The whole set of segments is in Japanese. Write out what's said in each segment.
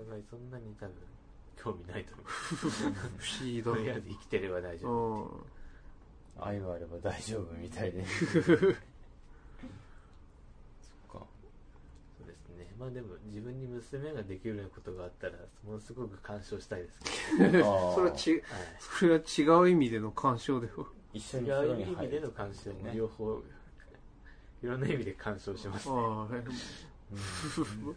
お互いそんなに多分興味ないと思う。不思議だとりあえず生きてれば大丈夫。うん。愛があれば大丈夫みたいで。そっか。そうですね。まあでも自分に娘ができるようなことがあったらものすごく干渉したいですけ あー。それはちど、はい。それは違う意味での干渉では一緒に違風呂う意味での干渉もね。両方、いろんな意味で干渉しますね。ああうん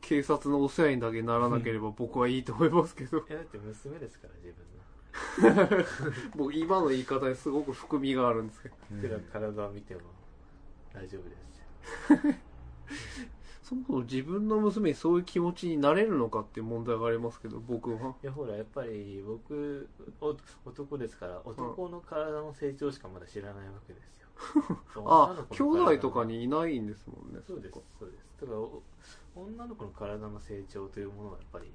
警察のお世話にだけならなければ僕はいいと思いますけどいやだって娘ですから自分の。僕今の言い方にすごく含みがあるんですけどうん体を見ても大丈夫ですよ。そもそも自分の娘にそういう気持ちになれるのかっていう問題がありますけど僕はいやほらやっぱり僕お男ですから男の体の成長しかまだ知らないわけですよ。あ兄弟とかにいないんですもんねそうですそうです。だからお女の子の体の成長というものをやっぱり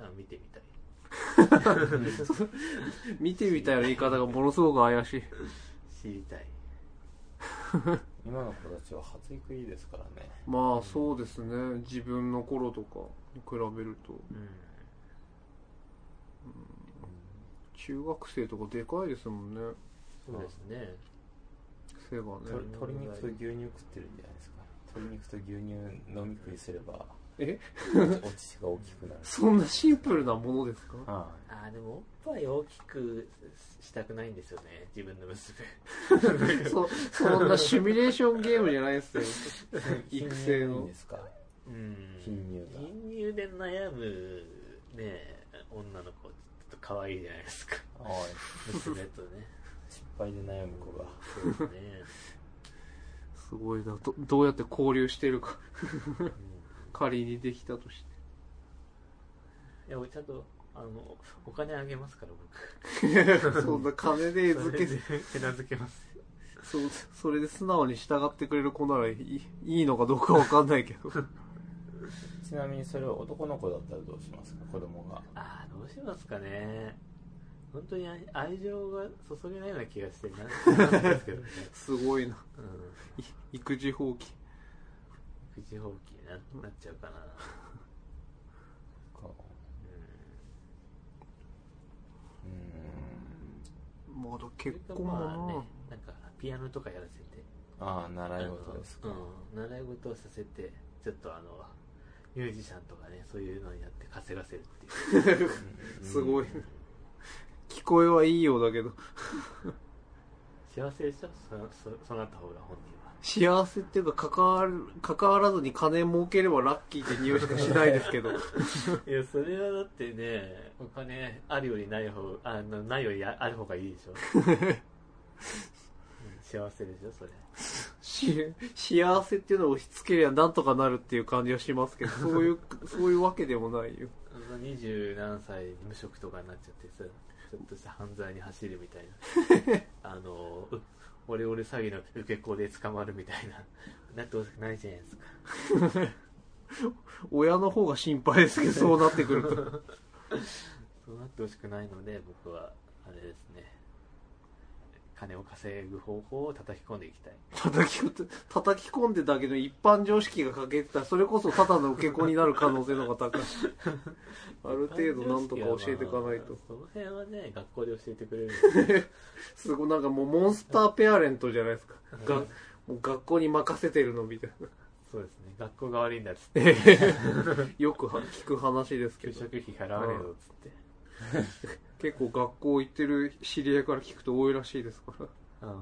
あ見てみたい。見てみたいな言い方がものすごく怪しい知りたい。今の子たちは発育いいですからねまあそうですね自分の頃とかに比べるとうん。中学生とかでかいですもんねそうですね。背がねと鶏肉と牛乳食ってるんじゃないですか。鶏肉と牛乳飲み食いすればえ？お乳が大きくなる。そんなシンプルなものですか？はあーでもおっぱい大きくしたくないんですよね自分の娘。そそんなシミュレーションゲームじゃないですよ。い育成の。ですか？うん。貧乳が貧乳で悩むね女の子ちょっと可愛いじゃないですか。はい娘とね失敗で悩む子が。そうですね、すごいな。どどうやって交流してるか。うん仮にできたとして。いや俺ちゃんとあのお金あげますから僕。そんな金でそ付け手なずけます。そうそれで素直に従ってくれる子ならいいいいのかどうかわかんないけど。ちなみにそれは男の子だったらどうしますか？子供が。ああどうしますかね本当に愛愛情が注げないような気がしてなんなんですけどね、すごいな。うん。い育児放棄育児放棄にななっちゃうかな、か うーん。まだうん、結婚もな、まあねなんかピアノとかやらせて。ああ習い事ですか、うん、習い事をさせてちょっとあのミュージシャンとかねそういうのにやって稼がせるっていう。すごい聞こえはいいようだけど。幸せでしょ？そそそうなった方が本人は。幸せっていうか関わる関わらずに金儲ければラッキーって匂いしかしないですけど。いやそれはだってねお金あるよりない方あのないよりあある方がいいでしょ、うん幸せでしょそれ。し幸せっていうのを押し付けりゃなんとかなるっていう感じはしますけどそういうそういうわけでもないよ。二十何歳無職とかになっちゃってさ。ちょっとした犯罪に走るみたいな。あのうオレオレ詐欺の受け子で捕まるみたいな。なってほしくないじゃないですか。親の方が心配ですけどそうなってくると。そうなってほしくないので僕はあれですね金を稼ぐ方法を叩き込んでいきたい。叩き叩き込んでだけど一般常識が欠けてたらそれこそただの受け子になる可能性の方が高い ある程度なんとか教えていかないと。その辺はね学校で教えてくれる。すごいなんかもうモンスターペアレントじゃないですか。がもう学校に任せてるのみたいな。そうですね。学校が悪いんだっつって。よくは聞く話ですけ給ど食費払わねえぞっつって結構学校行ってる知り合いから聞くと多いらしいですからうんは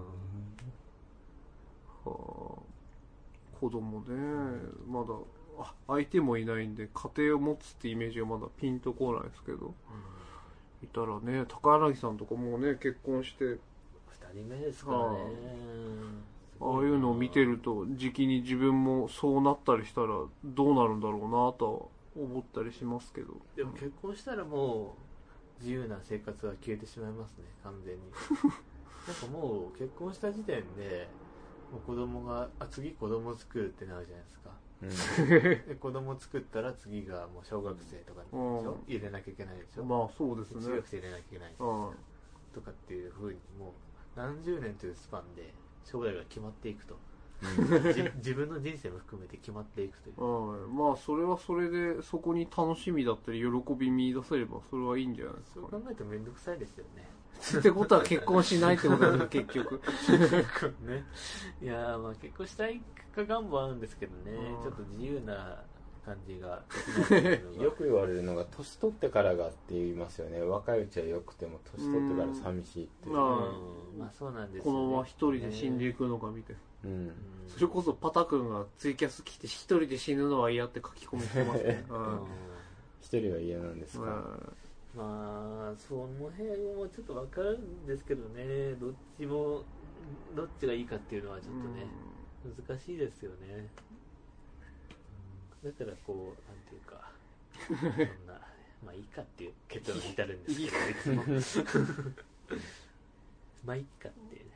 あ子供ねまだあ相手もいないんで家庭を持つってイメージがまだピンとこないですけど。いたらね高柳さんとかもうね結婚して。2人目ですからね。ああいうのを見てると時期に自分もそうなったりしたらどうなるんだろうなとは思ったりしますけど。でも結婚したらもう自由な生活は消えてしまいますね完全に。なんかもう結婚した時点でもう子供があ次子供作るってなるじゃないですか。うん。で子供作ったら次がもう小学生とかでしょ？入れなきゃいけないでしょ、まあそうですね。中学生入れなきゃいけないあとかっていうふうにもう何十年というスパンで将来が決まっていくと。じ 自分の人生も含めて決まっていくという。はい。まあそれはそれでそこに楽しみだったり喜び見出せればそれはいいんじゃないですか。そう考えると面倒くさいですよね。ってことは結婚しないってことですよ結局ね。いやーまあ結婚したいか願望あるんですけどね。うん。ちょっと自由な感じができないっていうのが。よく言われるのが年取ってからがって言いますよね。若いうちはよくても年取ってから寂しいっていうそうなんですね、のまま一人で死んでいくのかみたいな。うん。うんそれこそパタ君がツイキャス来て一人で死ぬのは嫌って書き込みしてますね。うん。一人は嫌なんですか、うん。まあその辺もちょっと分かるんですけどね。どっちもどっちがいいかっていうのはちょっとね、難しいですよね。だからこうなんていうか そんなまあいいかっていう結論に至るんですけど いつもまあいいかっていうね。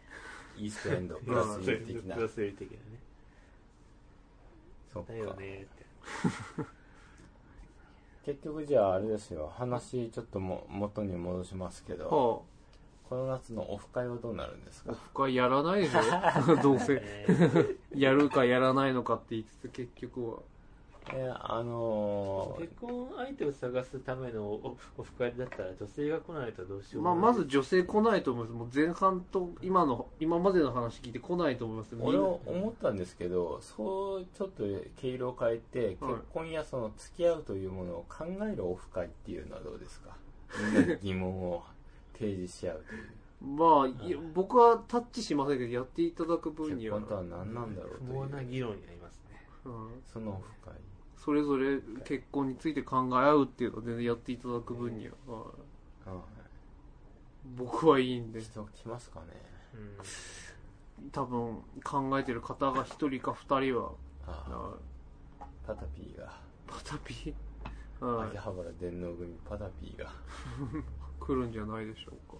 イーストエンド プラスそう有的な。プラス有的なね。そっか。だよねって。結局じゃああれですよ。話ちょっとも元に戻しますけど、はこの夏のオフ会はどうなるんですあオかフ会やらないでしょ？どうせ。ね。やるかやらないのかって言いつつ結局はえあのー結婚相手を探すためのオオフ会だったら女性が来ないとどうしよう。まあ、まず女性来ないと思います。もう前半と今の今までの話聞いて来ないと思います。俺は思ったんですけどそうちょっと毛色を変えてはい。結婚やその付き合うというものを考えるオフ会っていうのはどうですか？疑問を提示し合うという。まあい僕はタッチしませんけどやっていただく分には。結婚とは何なんだろうと不毛ないう議論になりますね。うん。そのオフ会それぞれ結婚について考え合うっていうのは全然やっていただく分には、はい。は僕はいいんで。い人来ますかね。うん。多分考えてる方が1人か2人はパタピーが。パタピー、はい。秋葉原電脳組パタピーが。来るんじゃないでしょうか。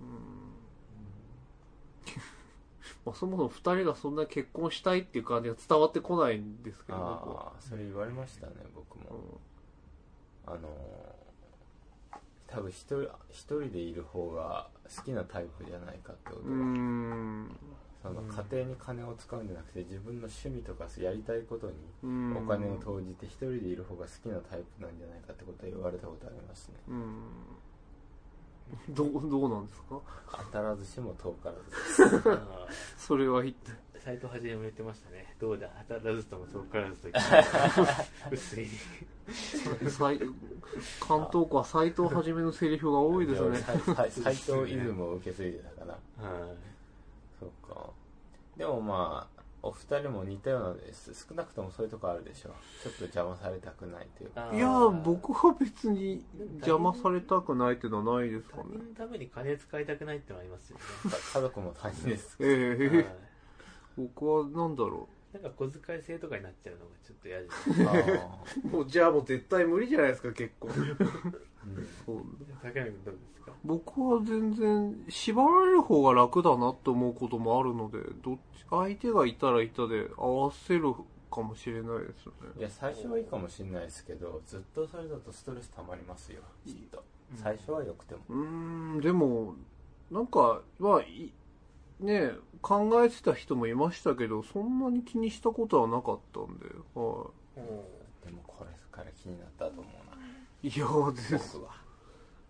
うんまあそもそも2人がそんな結婚したいっていう感じが伝わってこないんですけど僕は。ああそれ言われましたね僕も。あのー多分一人一人でいる方が好きなタイプじゃないかってことうーん。その家庭に金を使うんじゃなくて自分の趣味とかやりたいことにお金を投じて一人でいる方が好きなタイプなんじゃないかってことは言われたことありますね。うんどう どうなんですか？当たらずしも遠からずです。あ それは一体。ー斎藤はじめも言ってましたね。どうだ？当たらずとも遠からずと言って薄い斎関東区は斎藤はじめのセリフが多いですね。斎斎藤イズムを受け継いでたかな。はい。そうか。でもまあお二人も似たようなです。少なくともそういうとこあるでしょちょっと邪魔されたくないというか。いや僕は別に邪魔されたくないっていうのはないですかね。他人のために金使いたくないってのはありますよね。か 家族も他人です。ええ。はい。僕はなんだろなんか小遣い制とかになっちゃうのがちょっと嫌です。あうもうじゃあもう絶対無理じゃないですか結構。そう。竹山君どうですか？僕は全然縛られる方が楽だなって思うこともあるのでどっち相手がいたらいたで合わせるかもしれないですよいねや最初はいいかもしれないですけどずっとそれだとストレス溜まりますよきっと。うん。最初はよくても。うーんでもなんかまあいね考えてた人もいましたけどそんなに気にしたことはなかったんで、はでもこれから気になったと思うな。いいやーです。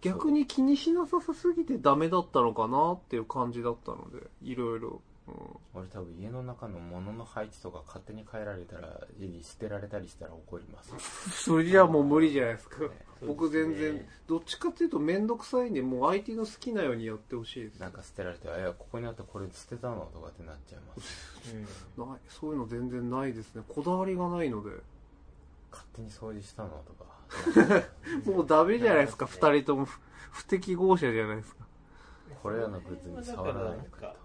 逆に気にしなさすぎてダメだったのかなっていう感じだったのでいろいろ、うん俺多分家の中の物の配置とか勝手に変えられたら家に捨てられたりしたら怒ります。それじゃあもう無理じゃないですか。ね。僕全然、ねどっちかっていうと面倒くさいんでもう相手の好きなようにやってほしいです。なんか捨てられて「いやここにあったこれ捨てたの?」とかってなっちゃいます。うん。ないそういうの全然ないですね。こだわりがないので。勝手に掃除したのとか。もうダメじゃないですか、ね二人とも不不適合者じゃないですか。これらのグッズに触らないでくれと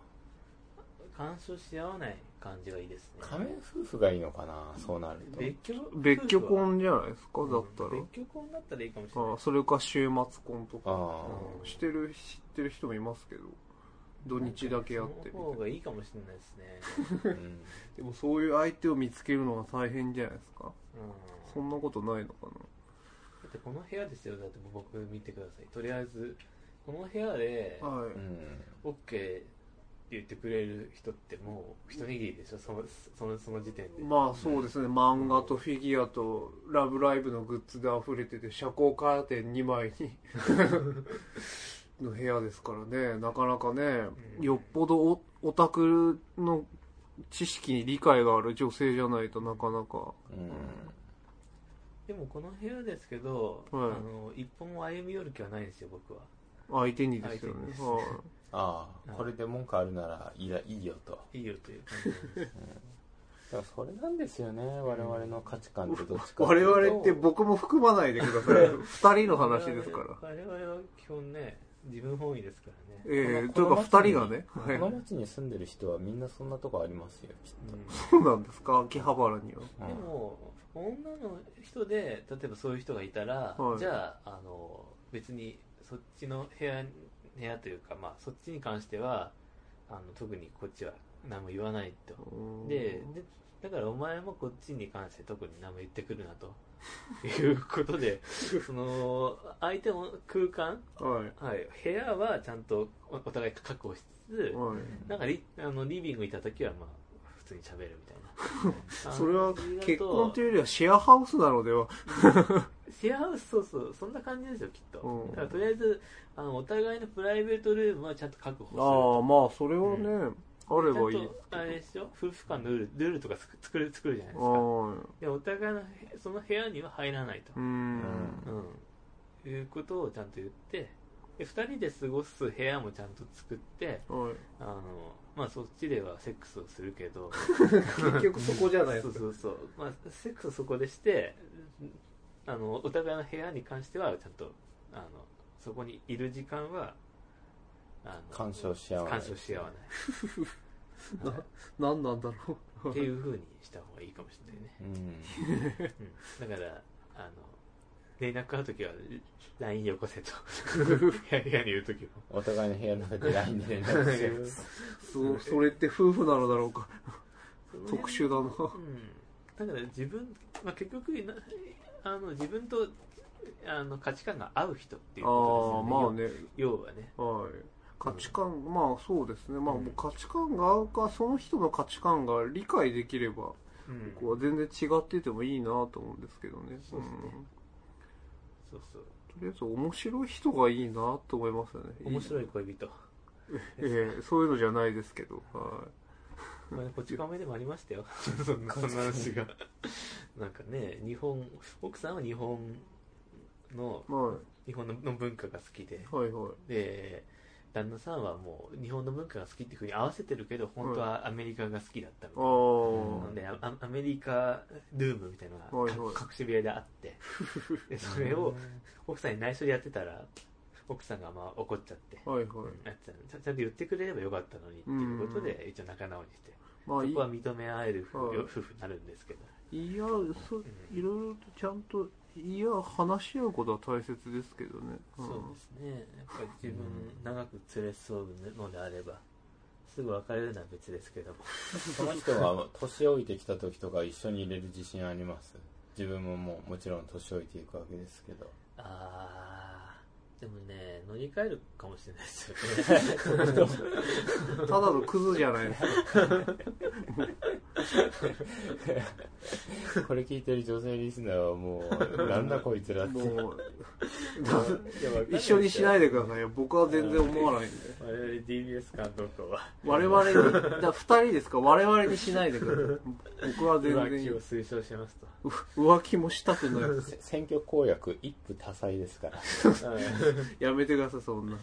干渉し合わない感じがいいですね。仮面夫婦がいいのかなそうなると。別居？別居夫婦は婚じゃないですかだったら、別居婚だったらいいかもしれない。あそれか週末婚とか。あうんしてる知ってる人もいますけど。土日だけやってみその方てがいいかもしれないですね。あうん。でもそういう相手を見つけるのが大変じゃないですか。うん。そんなことないのかな。だってこの部屋ですよ。だって僕見てください。とりあえずこの部屋ではい、うん。OK 言ってくれる人ってもう一握りでしょ？そのそのその時点で、まあそうですね。漫画とフィギュアと「ラブライブ!」のグッズで溢れてて遮光カーテン2枚にの部屋ですからね。なかなかねうん。よっぽどオオタクの知識に理解がある女性じゃないとなかなか。うん。でもこの部屋ですけど、はい。あの一歩も歩み寄る気はないんですよ僕は相手にですよね。はい。ああこれで文句あるならいいやいいよと。いいよという感じですだからそれなんですよね我々の価値観ってどっちか我っていうと。々って僕も含まないでください。二人の話ですから。我々は基本ね自分本位ですからね、ええことのいうか二人がねこはい。の町に住んでる人はみんなそんなとこありますよきっそうなんですか？秋葉原には。と、でも女の人で例えばそういう人がいたら、はい。じゃああの別にそっちの部屋部屋というか、まあ、そっちに関してはあの特にこっちは何も言わないと。うん。ででだからお前もこっちに関して特に何も言ってくるなと。いうことで その相手の空間、はい。はい、部屋はちゃんとおお互い確保しつつ、はい。なんかリあのリビングにいた時はまあ普通に喋るみたいな。それは結婚というよりはシェアハウスなのでは シェアハウスそうそうそんな感じですよきっと、うん。だからとりあえずあのお互いのプライベートルームはちゃんと確保するああまあそれはね、あればいい。ちゃんとあれでしょ夫婦間のルールルールとか作作る作るじゃないですか。はでお互いのへその部屋には入らないと。い、うん。うん、いうことをちゃんと言ってで2人で過ごす部屋もちゃんと作ってはい、あの、まあ、そっちではセックスをするけど。結局そこじゃないですか。そうそうそう、まあ、セックスをそこでしてあのお互いの部屋に関してはちゃんとあのそこにいる時間はあの干渉し合わない。干渉し合わない、はい何なんだろう。っていうふうにした方がいいかもしれないね、うん。うん、だからあの連絡会う時は LINE よこせと。部屋にいる時も。お互いの部屋の中で LINE で連絡してるそそれって夫婦なのだろうか。特殊だな。うん、だから自分、まあ、結局なあの自分とあの価値観が合う人っていうことですよね。まあね。要要はね。はい。価値観まあそうですね。まあうんもう価値観が合うかその人の価値観が理解できればうん。ここは全然違っててもいいなと思うんですけどね。そうですね。ん。そうそう。とりあえず面白い人がいいなと思いますよね。面白い恋人、ええそういうのじゃないですけど。はまあね、こち亀でもありましたよ。そんな話がなんかね日本奥さんは日本のい。は日本のの文化が好きで。いはいはい。で旦那さんはもう日本の文化が好きっていうふうに合わせてるけど本当はアメリカが好きだったみたいな、あなんであアメリカルームみたいなのが、はいはい。か隠し部屋であって。でそれを奥さんに内緒でやってたら奥さんがまあ怒っちゃって、あはいはい。ちゃんちゃんと言ってくれればよかったのにっていうことで一応仲直りして、まあいい。そこは認め合える夫婦になるんですけど、いやそいろいろとちゃんといや話し合うことは大切ですけどね、ん。そうですね。やっぱり自分長く連れ添うのであればすぐ別れるのは別ですけども。その人が年老いてきた時とか一緒に入れる自信あります？自分ももうもちろん年老いていくわけですけど。あーでもね乗り換えるかもしれないですよね。ただのクズじゃないですか これ聞いてる女性リスナーはもうなんだこいつらって。もう 一緒にしないでくださいよ。僕は全然思わないんで。我々 DBS 監督は。我々にだ二人ですか？我々にしないでください。僕は全浮然気を推奨しますと。う浮気もしたくないです。せ選挙公約一夫多妻ですから。やめてくださいそんな。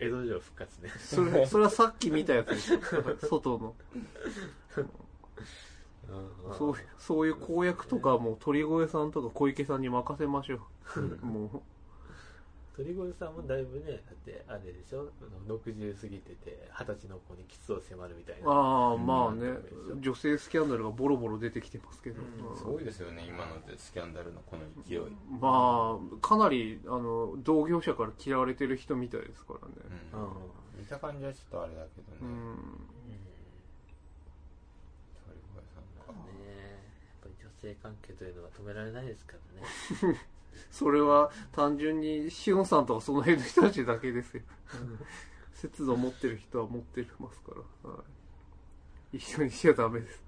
江戸城復活ね。それそれはさっき見たやつですよ外のそうそういう公約とかはもう鳥越さんとか小池さんに任せましょう。も鳥越さんもだいぶねだってあれでしょ？60過ぎてて二十歳の子にキスを迫るみたいうな。ああまあね。うん。女性スキャンダルがボロボロ出てきてますけど、うん。うん。すごいですよね。今のでスキャンダルのこの勢い、まあかなりあの同業者から嫌われてる人みたいですからね。うん。うん。見た感じはちょっとあれだけどね、うん鳥越さんとかねえやっぱり女性関係というのは止められないですからね。それは単純にしおんさんとかその辺の人たちだけですよ。節度持ってる人は持ってますから、はい、一緒にしちゃダメです。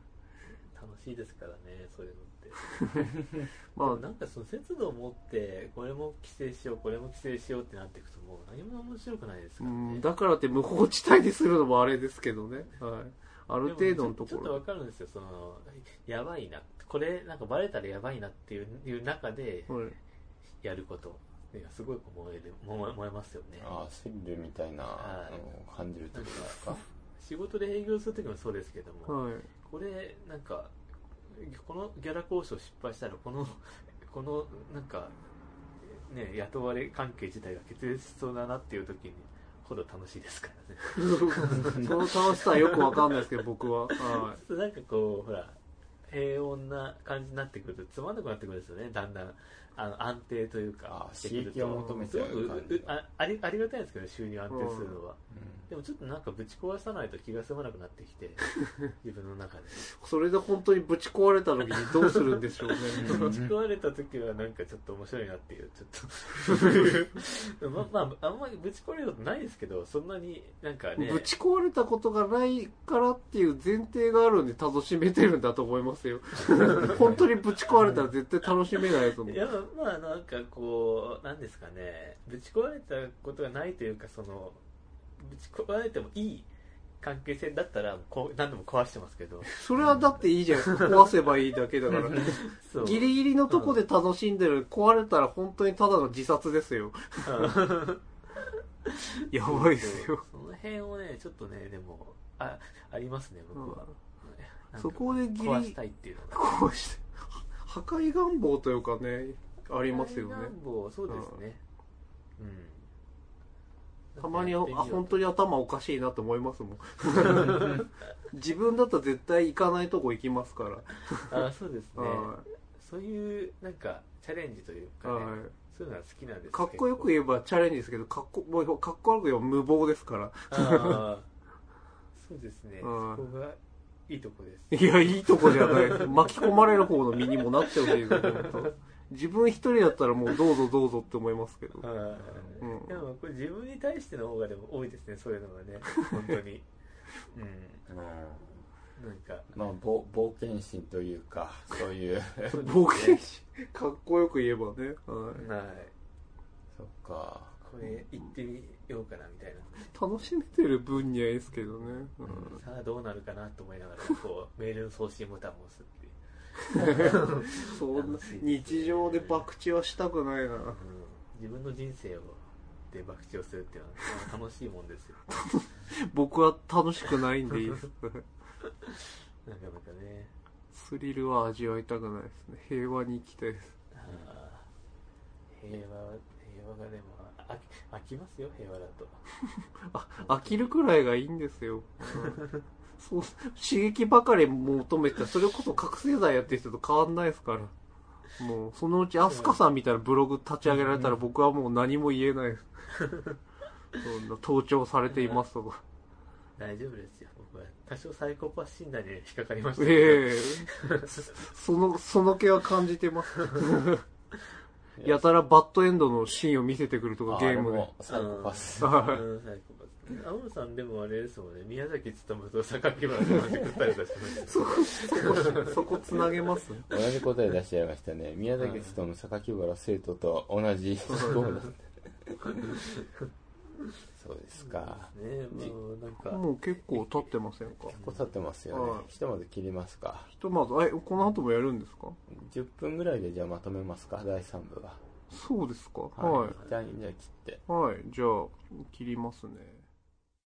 楽しいですからねそういうのって。まあ。なんかその節度を持ってこれも規制しようこれも規制しようってなっていくともう何も面白くないですからね。うんだからって無法地帯にするのもあれですけどね、はい、ある程度のとで。もちょっとわころかるんですよ。そのやばいなこれなんかバレたらやばいなっていういう中ではい。やること。いやすごいこう燃える燃え燃えますよね。ああスリルみたいなはい。のを感じる時ですか？仕事で営業する時もそうですけども、はい。これなんかこのギャラ交渉失敗したらこの このなんかね雇われ関係自体が決裂しそうだなっていう時にほど楽しいですからね。その楽しさはよくわかんないですけど僕は、は なんかこうほら平穏な感じになってくるとつまんなくなってくるんですよね。だんだんあの安定というか。あしてくると刺激を求めちゃうすごく感じうあありありがたいんですけど収入安定するのは、うでもちょっとなんかぶち壊さないと気が済まなくなってきて 自分の中で。い、それで本当にぶち壊れた時にどうするんでしょうね。ぶち壊れた時はなんかちょっと面白いなっていうちょっと。ままああんまりぶち壊れることないですけどそんなになんかね。ぶち壊れたことがないからっていう前提があるんで楽しめてるんだと思いますよ。本当にぶち壊れたら絶対楽しめないと思ういやまあなんかこうなんですかね。ぶち壊れたことがないというかそのぶち壊れてもいい関係性だったらこう何度も壊してますけど。それはだっていいじゃないですか壊せばいいだけだから。そう。ギリギリのとこで楽しんでる壊れたら本当にただの自殺ですよ。やばいっすよ。その辺をねちょっとねでもあありますね僕は、なんかそこでギリ壊したいっていうのが。こうして破壊願望というかねありますよね。願望そうですね。うんたまにあ本当に頭おかしいなと思いますもん。自分だったら絶対行かないとこ行きますから、あそうですね。はそういうなんかチャレンジといういかね、はい。そういうのは好きなんですかっこよく言えばチャレンジですけどかっこもうかっこ悪く言えば無謀ですから。そうですね、うんそこがいいとこです。いやいいとこじゃない。巻き込まれる方の身にもなってほしいです本当自分一人だったらもうどうぞどうぞって思いますけど。ああうん。でもこれ自分に対しての方がでも多いですねそういうのがね。本当に。うん。ん。なんか。まあ冒冒険心というかそういう。冒険心かっこよく言えばね、はい。はい。そっか。これ行ってみようかなみたいな、楽しめてる分にはいいですけどね、うん。さあどうなるかなと思いながらこうメールの送信ボタンを押すっていう、そんな日常で博打はしたくないな。うん、自分の人生をで博打をするっていうのはまあ楽しいもんですよ。僕は楽しくないんでいいです。なかなかね。スリルは味わいたくないですね。平和に生きたいです。平和平和がでもあ飽き飽きますよ平和だと。あ飽きるくらいがいいんですよ、うんそう刺激ばかり求めてたらそれこそ覚醒剤やってる人と変わんないですから。もうそのうち飛鳥さんみたいなブログ立ち上げられたら僕はもう何も言えないです。そんな盗聴されていますとか。大丈夫ですよ僕は。多少サイコパス診断に引っかかりましたけど、ええ。そのその気は感じてます。や。たらバッドエンドのシーンを見せてくるとかゲームで。サイコパスうんサイコパス青野さんでもあれですもんね。宮崎勤と榊原さんで答え出してましたそこそこつなげます？同じ答え出しちゃいましたね。宮崎勤榊原生徒と同じそうですか。ねもうなんか。もう結構経ってませんか？結構経ってますよね。はい。ひとまず切りますか。ひとまずえこの後もやるんですか？10分ぐらいでじゃあまとめますか？第3部は。そうですか。はい、はい。じゃあじゃあ切って。はい、じゃあ切りますね